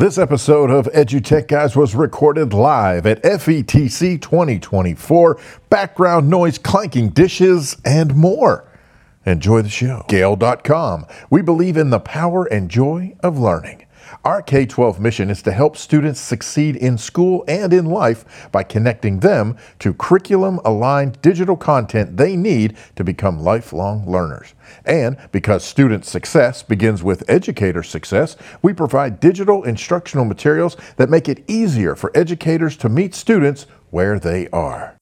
This episode of EduTech Guys was recorded live at FETC 2024. Background noise, clanking dishes, and more. Enjoy the show. Gale.com. We believe in the power and joy of learning. Our K 12 mission is to help students succeed in school and in life by connecting them to curriculum aligned digital content they need to become lifelong learners. And because student success begins with educator success, we provide digital instructional materials that make it easier for educators to meet students where they are.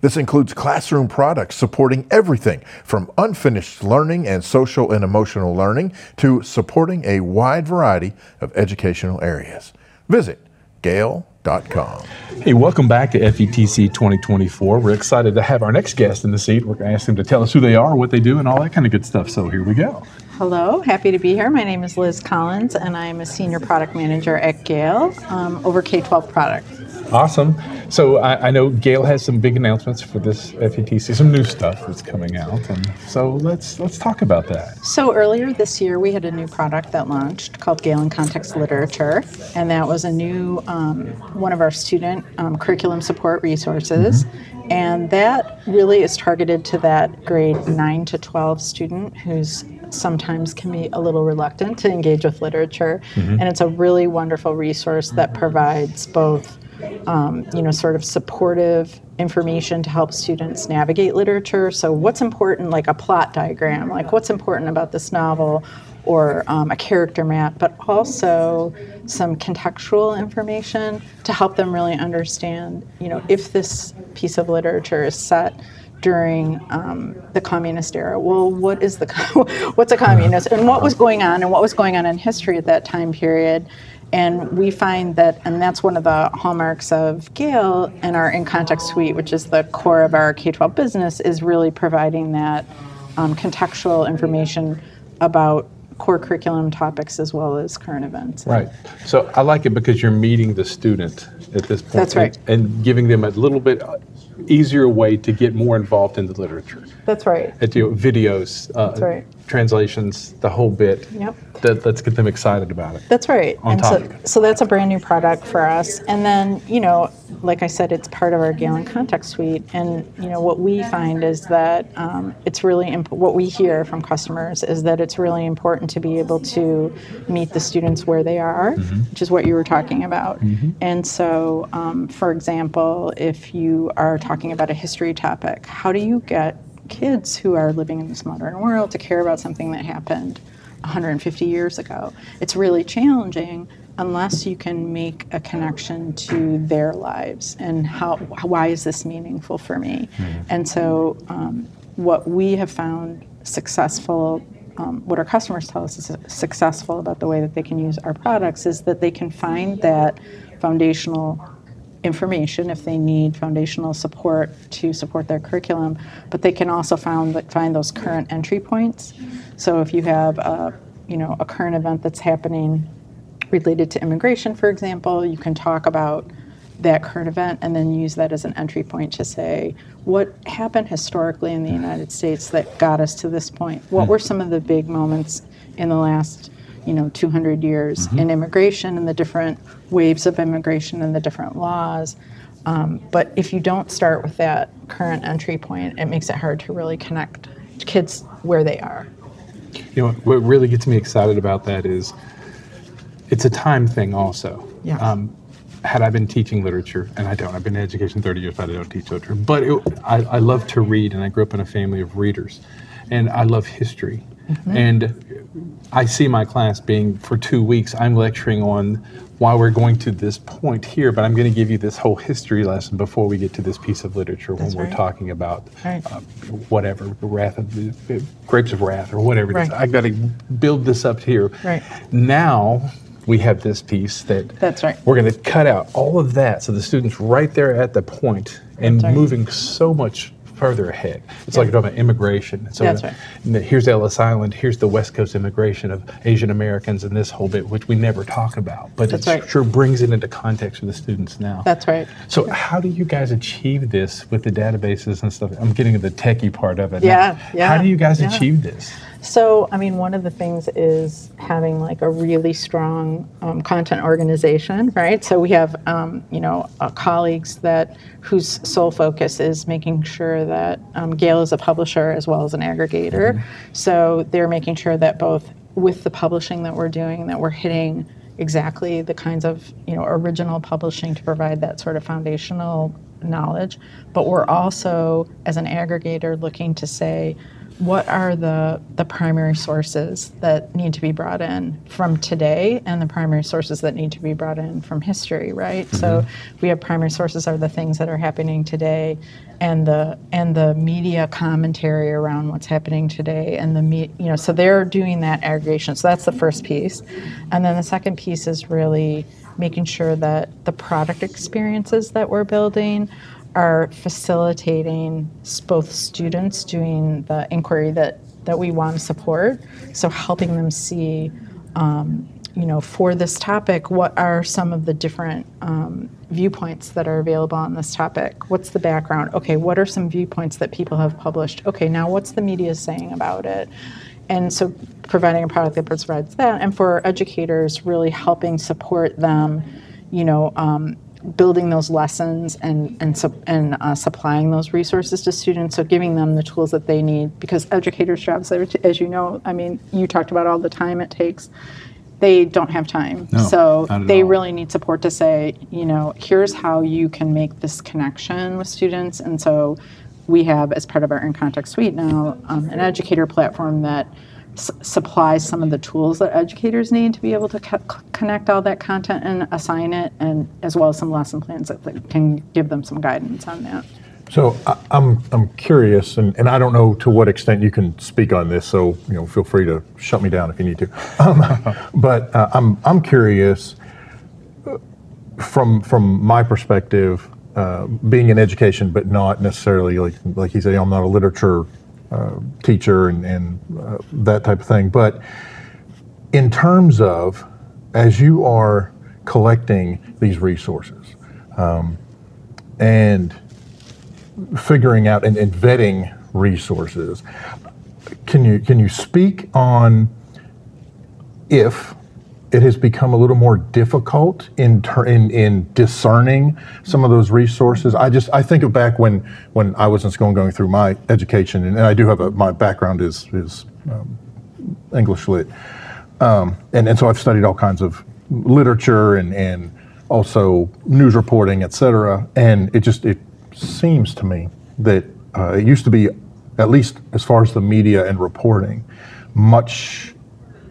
This includes classroom products supporting everything from unfinished learning and social and emotional learning to supporting a wide variety of educational areas. Visit gale.com. Hey, welcome back to FETC 2024. We're excited to have our next guest in the seat. We're going to ask them to tell us who they are, what they do, and all that kind of good stuff. So here we go. Hello, happy to be here. My name is Liz Collins, and I'm a senior product manager at Gale um, over K 12 products. Awesome. So I, I, know Gale has some big announcements for this FETC, some new stuff that's coming out, and so let's let's talk about that. So earlier this year, we had a new product that launched called Gale in Context Literature, and that was a new um, one of our student um, curriculum support resources, mm-hmm. and that really is targeted to that grade nine to twelve student who's sometimes can be a little reluctant to engage with literature, mm-hmm. and it's a really wonderful resource that provides both um, you know, sort of supportive information to help students navigate literature. So, what's important, like a plot diagram, like what's important about this novel, or um, a character map, but also some contextual information to help them really understand, you know, if this piece of literature is set during um, the communist era. Well, what is the what's a communist, and what was going on, and what was going on in history at that time period, and we find that, and that's one of the hallmarks of Gale and our In Context Suite, which is the core of our K 12 business, is really providing that um, contextual information about core curriculum topics as well as current events. Right. So I like it because you're meeting the student at this point. That's right. And, and giving them a little bit easier way to get more involved in the literature. That's right. At, know, videos, uh, That's right. Translations, the whole bit. Yep that, let's get them excited about it. That's right. On and topic. So, so that's a brand new product for us. And then, you know, like I said, it's part of our Gale in Context Suite. And, you know, what we find is that um, it's really, imp- what we hear from customers is that it's really important to be able to meet the students where they are, mm-hmm. which is what you were talking about. Mm-hmm. And so, um, for example, if you are talking about a history topic, how do you get kids who are living in this modern world to care about something that happened 150 years ago. It's really challenging unless you can make a connection to their lives and how why is this meaningful for me mm-hmm. and so um, what we have found successful um, what our customers tell us is successful about the way that they can use our products is that they can find that foundational information if they need foundational support to support their curriculum, but they can also find find those current entry points. So if you have a, you know, a current event that's happening related to immigration, for example, you can talk about that current event and then use that as an entry point to say what happened historically in the United States that got us to this point. What hmm. were some of the big moments in the last you know 200 years mm-hmm. in immigration and the different waves of immigration and the different laws um, but if you don't start with that current entry point it makes it hard to really connect kids where they are you know, what really gets me excited about that is it's a time thing also. Yeah. Um, had I been teaching literature, and I don't, I've been in education 30 years, but I don't teach literature, but it, I, I love to read, and I grew up in a family of readers, and I love history. Mm-hmm. And I see my class being for two weeks, I'm lecturing on why we're going to this point here, but I'm going to give you this whole history lesson before we get to this piece of literature That's when right. we're talking about right. uh, whatever, wrath of the, grapes of wrath or whatever right. it is. I've got to build this up here. Right. Now we have this piece that That's right. we're going to cut out all of that so the student's right there at the point and moving so much further ahead. It's yeah. like you're talking about immigration. So That's right. Here's Ellis Island. Here's the West Coast immigration of Asian Americans and this whole bit, which we never talk about. But That's it right. sure brings it into context for the students now. That's right. So how do you guys achieve this with the databases and stuff? I'm getting the techie part of it. Yeah, now. yeah. How do you guys yeah. achieve this? So, I mean, one of the things is having like a really strong um, content organization, right? So we have, um, you know, uh, colleagues that whose sole focus is making sure that um, Gale is a publisher as well as an aggregator. So they're making sure that both with the publishing that we're doing, that we're hitting exactly the kinds of you know original publishing to provide that sort of foundational knowledge but we're also as an aggregator looking to say what are the the primary sources that need to be brought in from today and the primary sources that need to be brought in from history right? So mm-hmm. we have primary sources are the things that are happening today and the and the media commentary around what's happening today and the me, you know so they're doing that aggregation. So that's the first piece. And then the second piece is really making sure that the product experiences that we're building are facilitating both students doing the inquiry that that we want to support so helping them see um, you know, for this topic, what are some of the different um, viewpoints that are available on this topic? What's the background? Okay, what are some viewpoints that people have published? Okay, now what's the media saying about it? And so providing a product that provides that, and for educators, really helping support them, you know, um, building those lessons and and and uh, supplying those resources to students. So giving them the tools that they need, because educators' jobs, as you know, I mean, you talked about all the time it takes they don't have time. No, so they all. really need support to say, you know, here's how you can make this connection with students. And so we have, as part of our In Context Suite now, um, an educator platform that s- supplies some of the tools that educators need to be able to connect all that content and assign it, and as well as some lesson plans that, that can give them some guidance on that. So I, I'm I'm curious, and, and I don't know to what extent you can speak on this. So you know, feel free to shut me down if you need to. Um, but uh, I'm I'm curious uh, from from my perspective, uh, being in education, but not necessarily like like you say, I'm not a literature teacher and and uh, that type of thing. But in terms of as you are collecting these resources um, and figuring out and, and vetting resources. Can you can you speak on if it has become a little more difficult in ter- in, in discerning some of those resources? I just I think of back when when I was in school and going through my education, and I do have a my background is is um, English lit, um, and and so I've studied all kinds of literature and and also news reporting, et cetera. And it just it seems to me that uh, it used to be, at least as far as the media and reporting, much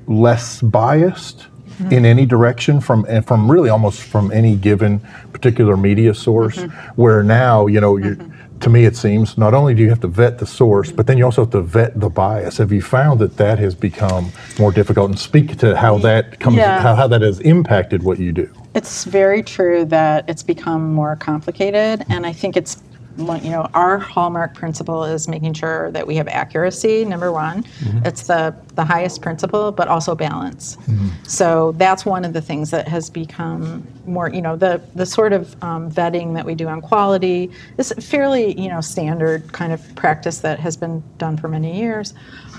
less biased Mm-hmm. in any direction from and from really almost from any given particular media source. Mm-hmm. Where now, you know, you mm-hmm. to me it seems not only do you have to vet the source, but then you also have to vet the bias. Have you found that that has become more difficult? And speak to how that comes, Yeah. how, how that has impacted what you do. It's very true that it's become more complicated, and I think it's you know our hallmark principle is making sure that we have accuracy. Number one, it's the the highest principle, but also balance. So that's one of the things that has become more. You know, the the sort of um, vetting that we do on quality is fairly you know standard kind of practice that has been done for many years,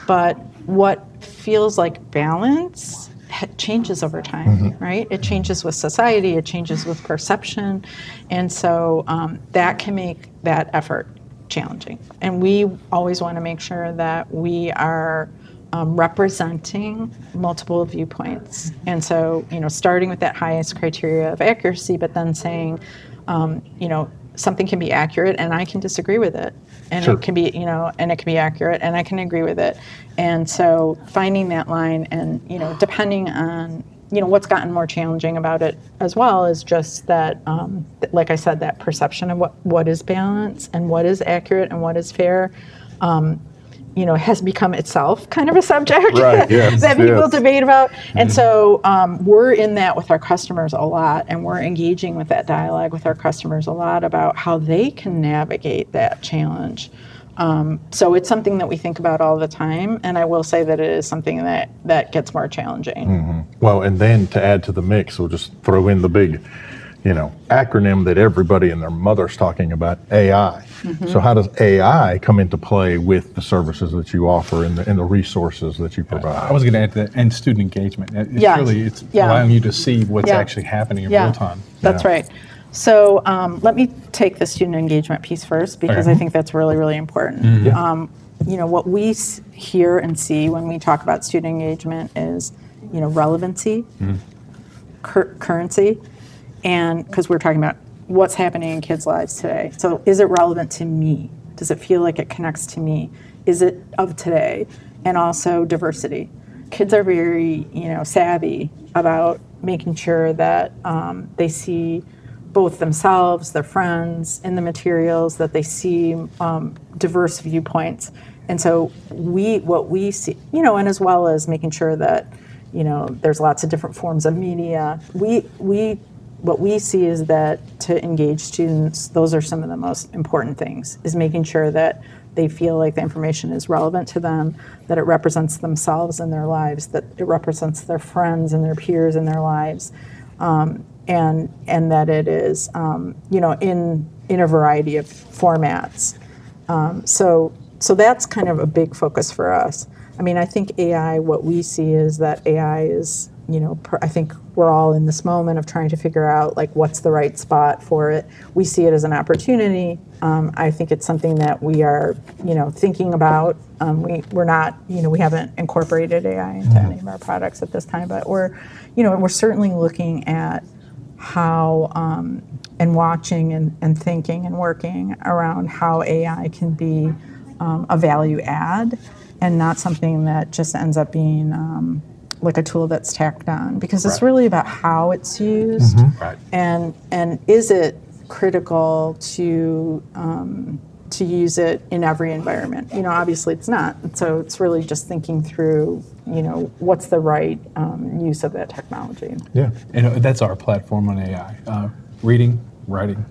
but what feels like balance changes over time, right? It changes with society, it changes with perception, and so um, that can make that effort challenging. And we always want to make sure that we are um, representing multiple viewpoints. And so, you know, starting with that highest criteria of accuracy, but then saying, um, you know, something can be accurate and I can disagree with it. And Sure. it can be, you know, and it can be accurate and I can agree with it. And so finding that line and, you know, depending on, you know, what's gotten more challenging about it as well is just that, um, like I said, that perception of what, what is balance and what is accurate and what is fair. Um, you know, has become itself kind of a subject Right, yes, that people yes. debate about. And so um, we're in that with our customers a lot, and we're engaging with that dialogue with our customers a lot about how they can navigate that challenge. Um, so it's something that we think about all the time, and I will say that it is something that, that gets more challenging. Well, and then to add to the mix, we'll just throw in the big you know, acronym that everybody and their mother's talking about, AI. Mm-hmm. So how does AI come into play with the services that you offer and the, and the resources that you provide? I was going to add that, and student engagement. It's Yeah. really it's Yeah. allowing you to see what's Yeah. actually happening in real time. That's right. So um, let me take the student engagement piece first because Okay. I think that's really, really important. Um, you know, what we s- hear and see when we talk about student engagement is, you know, relevancy, cur- currency, and because we're talking about what's happening in kids' lives today. So is it relevant to me? Does it feel like it connects to me? Is it of today? And also diversity. Kids are very, you know, savvy about making sure that um, they see both themselves, their friends, in the materials, that they see um, diverse viewpoints. And so we, what we see, you know, and as well as making sure that, you know, there's lots of different forms of media. We, we, what we see is that to engage students, those are some of the most important things, is making sure that they feel like the information is relevant to them, that it represents themselves in their lives, that it represents their friends and their peers in their lives um, and and that it is um, you know in in a variety of formats. Um, so so that's kind of a big focus for us. I mean, I think AI. What we see is that AI is you know per, I think we're all in this moment of trying to figure out like what's the right spot for it. We see it as an opportunity. Um, I think it's something that we are you know thinking about. Um, we we're not you know we haven't incorporated AI into any of our products at this time, but we're you know we're certainly looking at how um, and watching and, and thinking and working around how AI can be um, a value add and not something that just ends up being um, like a tool that's tacked on because it's really about how it's used Right. and and is it critical to um, to use it in every environment you know obviously it's not so it's really just thinking through you know what's the right um, use of that technology Yeah. And uh, that's our platform on AI: uh, reading, writing,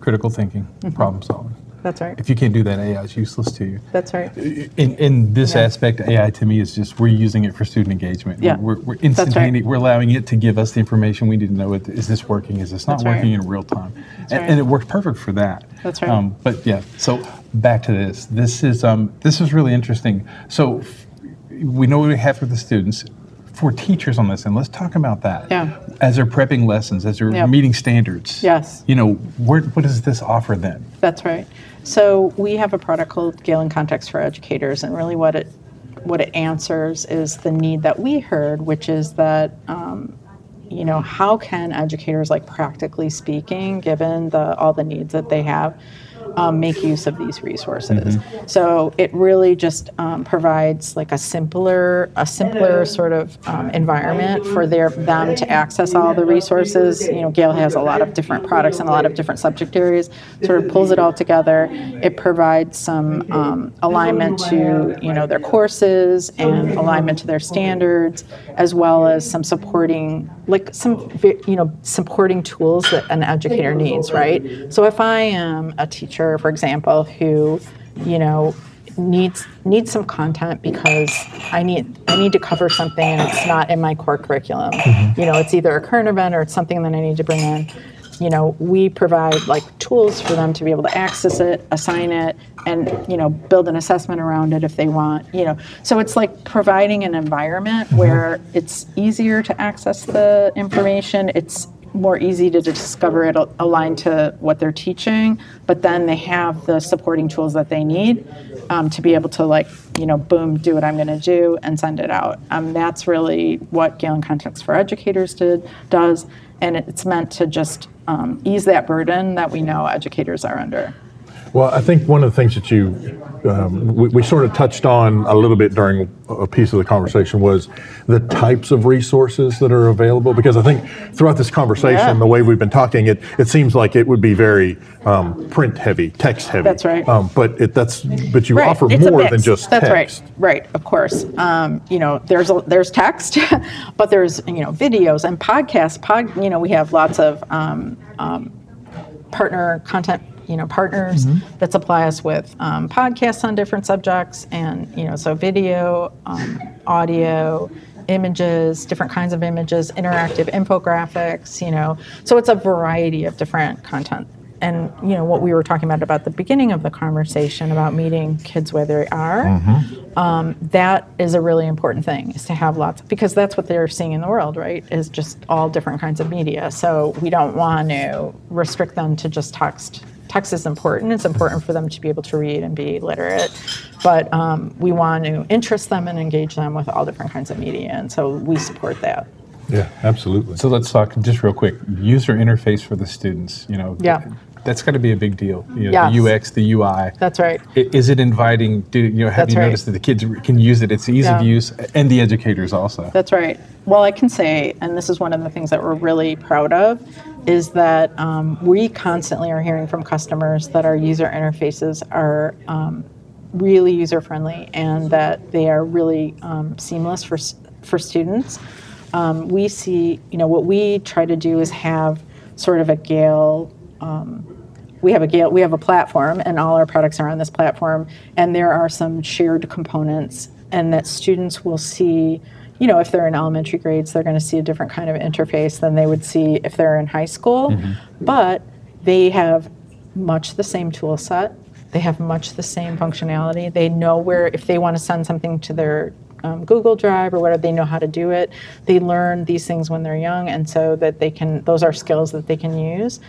critical thinking, Mm-hmm. problem solving. That's right If you can't do that, AI is useless to you. that's right In, in this Yeah. aspect, AI to me is just we're using it for student engagement. Yeah. We're, we're right. instantaneous. We're allowing it to give us the information we need to know. Is this working? Is this not That's right. working in real time? And, right. and it worked perfect for that. That's right. Um, but yeah, so back to this. This is um, this is really interesting. So f- we know what we have for the students. For teachers on this, and let's talk about that. Yeah. As they're prepping lessons, as they're Yep. meeting standards. Yes. You know, where, what does this offer them? That's right. So we have a product called Gale in Context for Educators, and really what it what it answers is the need that we heard, which is that um, you know how can educators, like practically speaking, given the all the needs that they have, um, make use of these resources. So it really just um, provides like a simpler, a simpler sort of um, environment for their them to access all the resources. You know, Gale has a lot of different products and a lot of different subject areas. Sort of pulls it all together. It provides some um, alignment to you know their courses and alignment to their standards, as well as some supporting like some you know supporting tools that an educator needs. Right. So if I am a teacher, for example, who you know needs needs some content because I need I need to cover something and it's not in my core curriculum. Mm-hmm. You know, it's either a current event or it's something that I need to bring in. You know, we provide like tools for them to be able to access it, assign it, and you know, build an assessment around it if they want. You know, so it's like providing an environment mm-hmm. where it's easier to access the information. It's more easy to discover it al- aligned to what they're teaching, but then they have the supporting tools that they need um, to be able to like, you know, boom, do what I'm going to do and send it out. Um, that's really what Gale in Context for Educators did does, and it's meant to just um, ease that burden that we know educators are under. Well, I think one of the things that you, um, we, we sort of touched on a little bit during a piece of the conversation was the types of resources that are available. Because I think throughout this conversation, Yeah. the way we've been talking, it, it seems like it would be very um, print heavy, text heavy. That's right. Um, but it, that's but you Right, offer it's more than just That's text. right, right. Of course, um, you know, there's a, there's text, but there's you know videos and podcasts. Pod, you know, we have lots of um, um, partner content. You know, partners that supply us with um, podcasts on different subjects, and you know, so video, um, audio, images, different kinds of images, interactive infographics, you know. So it's a variety of different content. And you know what we were talking about about the beginning of the conversation about meeting kids where they are. Um, that is a really important thing is to have lots because that's what they're seeing in the world, right? Is just all different kinds of media. So we don't want to restrict them to just text. Text is important. It's important for them to be able to read and be literate, but um, we want to interest them and engage them with all different kinds of media, and so we support that. Yeah, absolutely. So let's talk just real quick. User interface for the students. You know, Yeah. That's got to be a big deal. You know, Yes. the UX, the UI. That's right. Is it inviting? Do you know? Have That's you right. noticed that the kids can use it? It's ease of use, and the educators also. That's right. Well, I can say, and this is one of the things that we're really proud of, is that um, we constantly are hearing from customers that our user interfaces are um, really user friendly and that they are really um, seamless for for students. Um, we see, you know, what we try to do is have sort of a Gale we have a we have a platform, and all our products are on this platform. And there are some shared components, and that students will see. You know, if they're in elementary grades, they're going to see a different kind of interface than they would see if they're in high school. But they have much the same tool set. They have much the same functionality. They know where, if they want to send something to their um, Google Drive or whatever, they know how to do it. They learn these things when they're young, and so that they can, those are skills that they can use.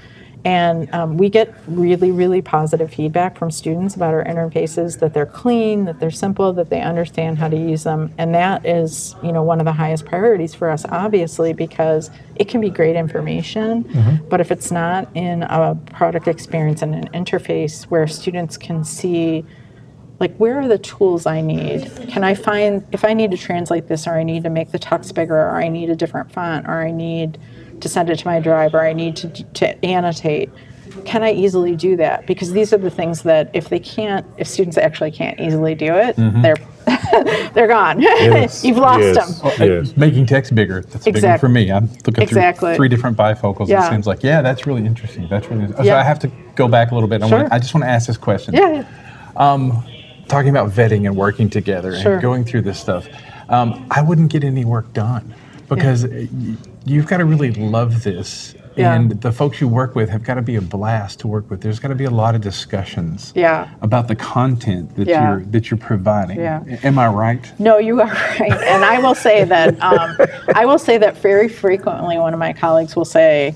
And um, we get really, really positive feedback from students about our interfaces that they're clean, that they're simple, that they understand how to use them. And that is, you know, one of the highest priorities for us, obviously, because it can be great information, but if it's not in a product experience and an interface where students can see like where are the tools i need can i find if i need to translate this or i need to make the text bigger or i need a different font or i need to send it to my drive or i need to, to annotate can i easily do that because these are the things that if they can't if students actually can't easily do it they're they're gone Yes, you've lost yes. them Hey, Yes. Making text bigger. That's a big for me. I'm looking Exactly. through three different bifocals. Yeah. It seems like, yeah, that's really interesting. That's really. So Yeah. I have to go back a little bit. I, Sure. want, I just want to ask this question. yeah Talking about vetting and working together Sure. and going through this stuff, um, I wouldn't get any work done because y you've got to really love this. Yeah. And the folks you work with have got to be a blast to work with. There's got to be a lot of discussions Yeah. about the content that Yeah. you're that you're providing. Yeah. Am I right? No, you are right. And I will say that um, I will say that very frequently one of my colleagues will say,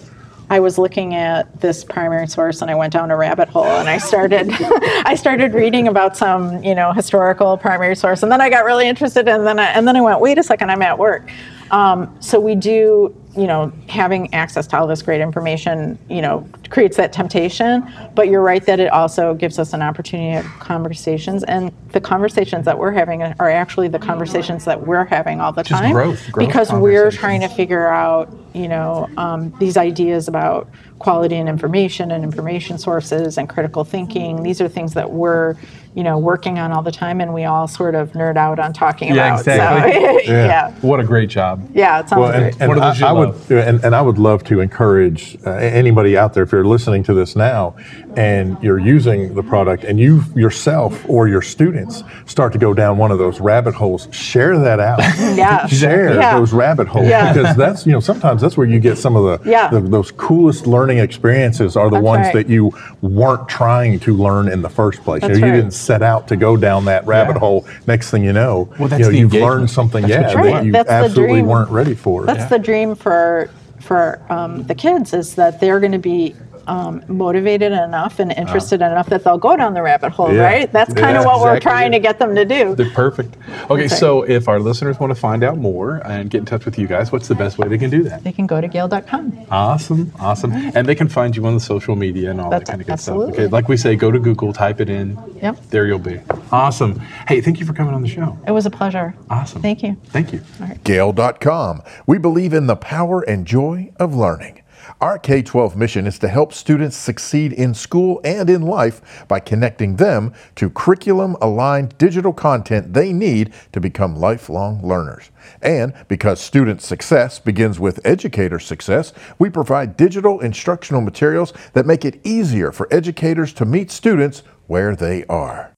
I was looking at this primary source and I went down a rabbit hole and I started I started reading about some, you know, historical primary source and then I got really interested and then I, and then I went, wait a second, I'm at work. Um, so we do, you know, having access to all this great information, you know, creates that temptation. But you're right that it also gives us an opportunity to have conversations, and the conversations that we're having are actually the conversations that we're having all the Just time. growth- growth because we're trying to figure out, you know, um, these ideas about quality and information and information sources and critical thinking. These are things that we're, you know, working on all the time, and we all sort of nerd out on talking Yeah, about. exactly. So, Yeah. yeah. What a great job. Yeah, it sounds Well, great. and, and What are those I, I would, love? and, and I would love to encourage uh, anybody out there if you're listening to this now, and you're using the product, and you yourself or your students start to go down one of those rabbit holes. Share that out. Yeah. Share Yeah. those rabbit holes Yeah. because that's you know sometimes that's where you get some of the, Yeah. the those coolest learning experiences are the That's ones right. that you weren't trying to learn in the first place. That's you, know, you right. didn't set out to go down that rabbit Yeah. hole. Next thing you know, Well, you know you've engagement. learned something That's yeah you that you That's absolutely weren't ready for. That's the dream for for um, the kids is that they're going to be um, motivated enough and interested enough that they'll go down the rabbit hole, Yeah. right? That's kind Yeah, of what we're trying it. to get them to do. They're perfect. Okay, That's so if our listeners want to find out more and get in touch with you guys, what's the best way they can do that? They can go to gale.com. Awesome, awesome. And they can find you on the social media and all That's- that kind of good absolutely. stuff. Okay, like we say, go to Google, type it in. Yep. There you'll be. Awesome. Hey, thank you for coming on the show. It was a pleasure. Awesome. Thank you. Thank you. Gale.com. We believe in the power and joy of learning. Our K 12 mission is to help students succeed in school and in life by connecting them to curriculum aligned digital content they need to become lifelong learners. And because student success begins with educator success, we provide digital instructional materials that make it easier for educators to meet students where they are.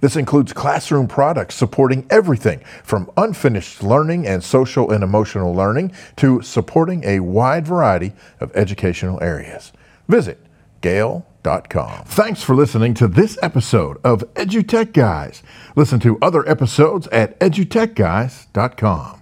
This includes classroom products supporting everything from unfinished learning and social and emotional learning to supporting a wide variety of educational areas. Visit Gale.com. Thanks for listening to this episode of EduTech Guys. Listen to other episodes at edutechguys.com.